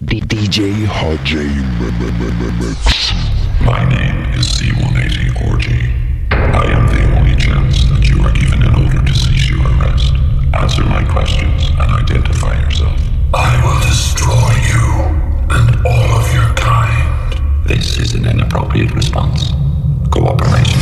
DJ Hot J My name is Z180 Orgy. I am the only chance that you are given in order to cease your arrest. Answer my questions and identify yourself. I will destroy you and all of your kind. This is an inappropriate response. Cooperation.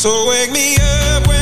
So wake me up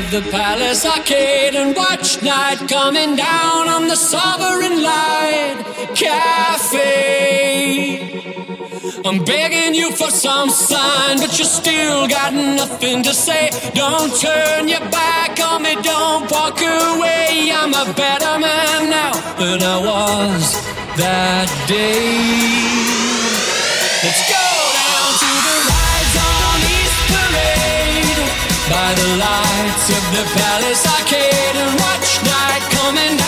of the palace arcade and watch night coming down on the sovereign light cafe. I'm begging you for some sign, but you still got nothing to say. Don't turn your back on me, don't walk away. I'm a better man now than I was that day. Let's go. the lights of the palace. Arcade and watch night coming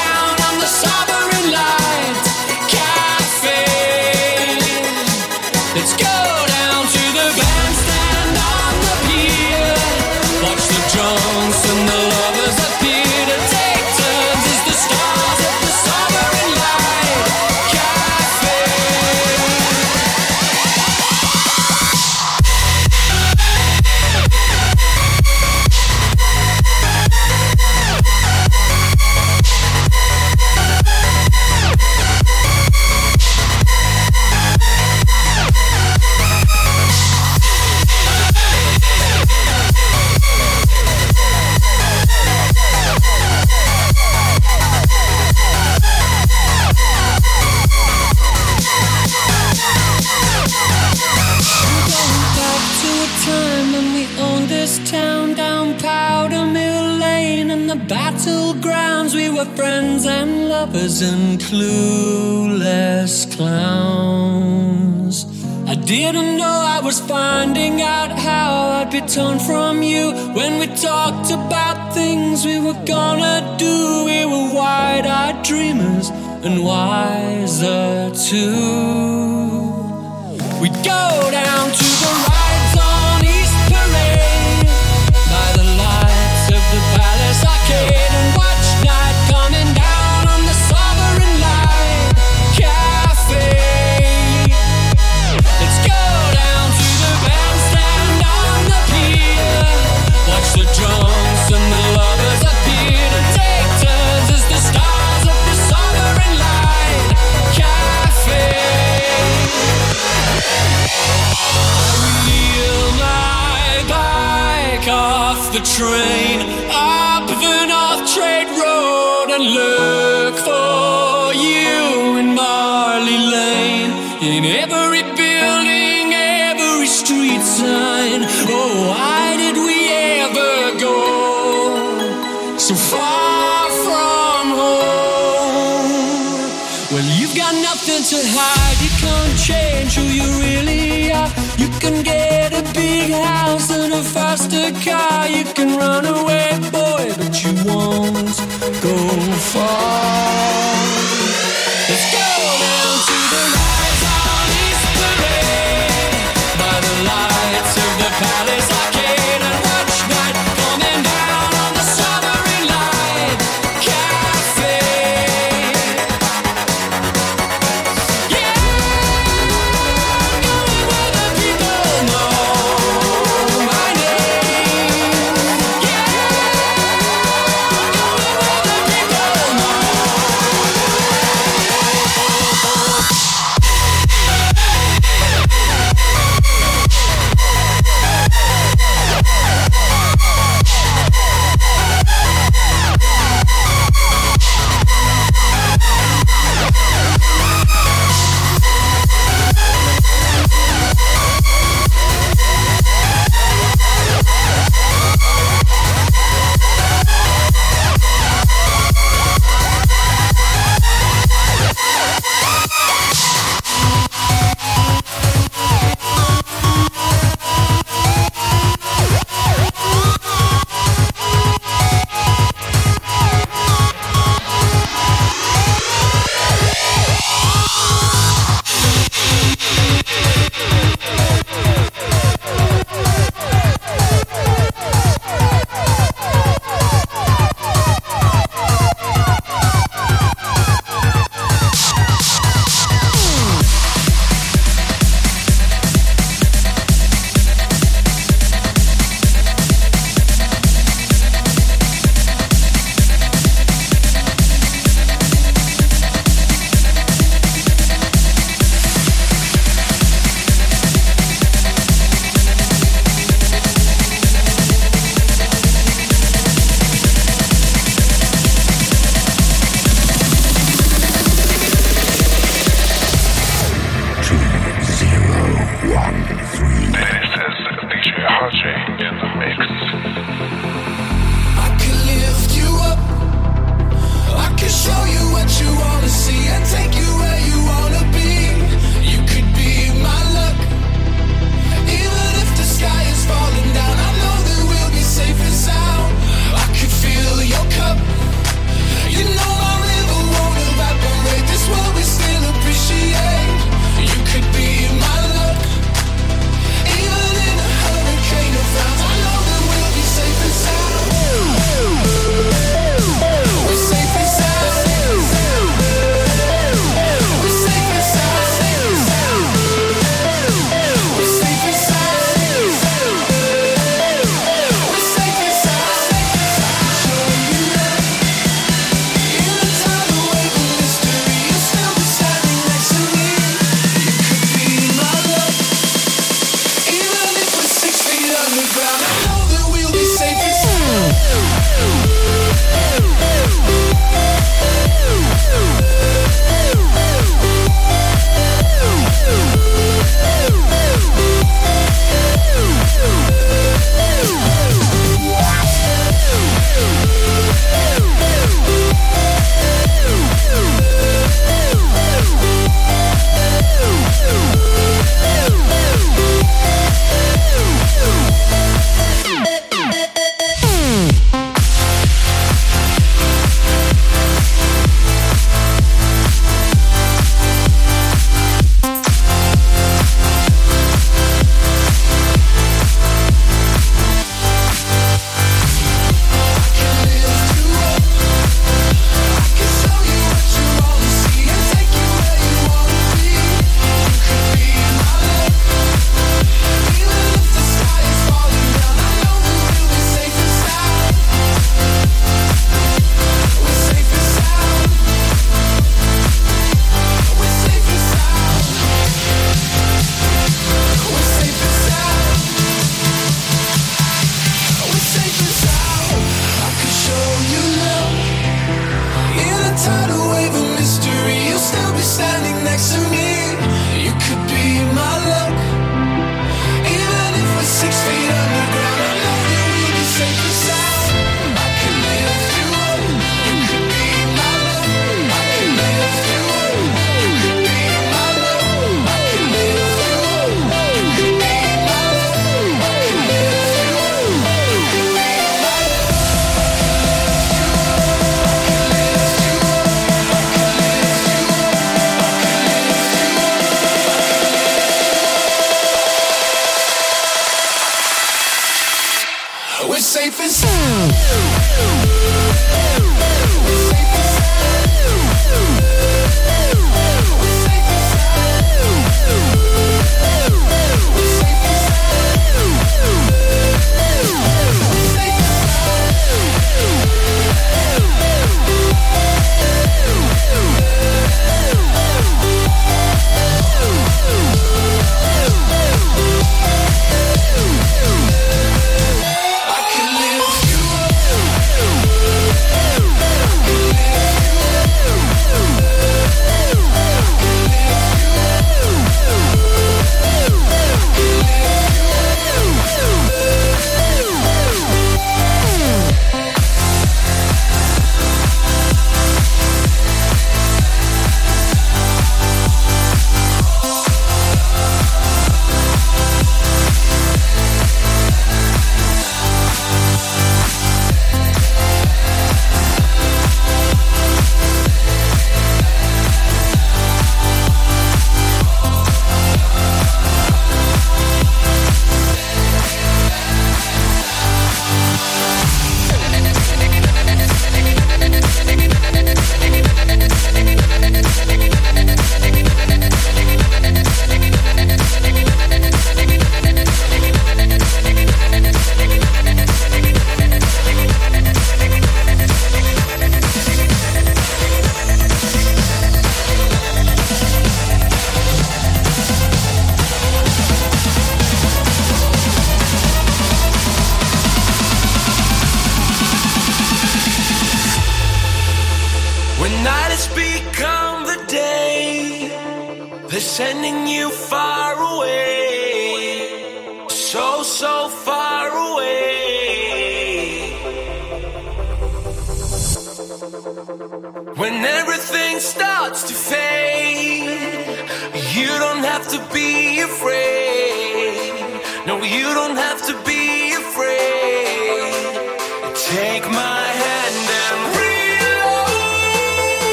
and clueless clowns. I didn't know I was finding out how I'd be torn from you when we talked about things we were gonna do. We were wide eyed dreamers and wiser too. train. runaway boy, but you won't go far.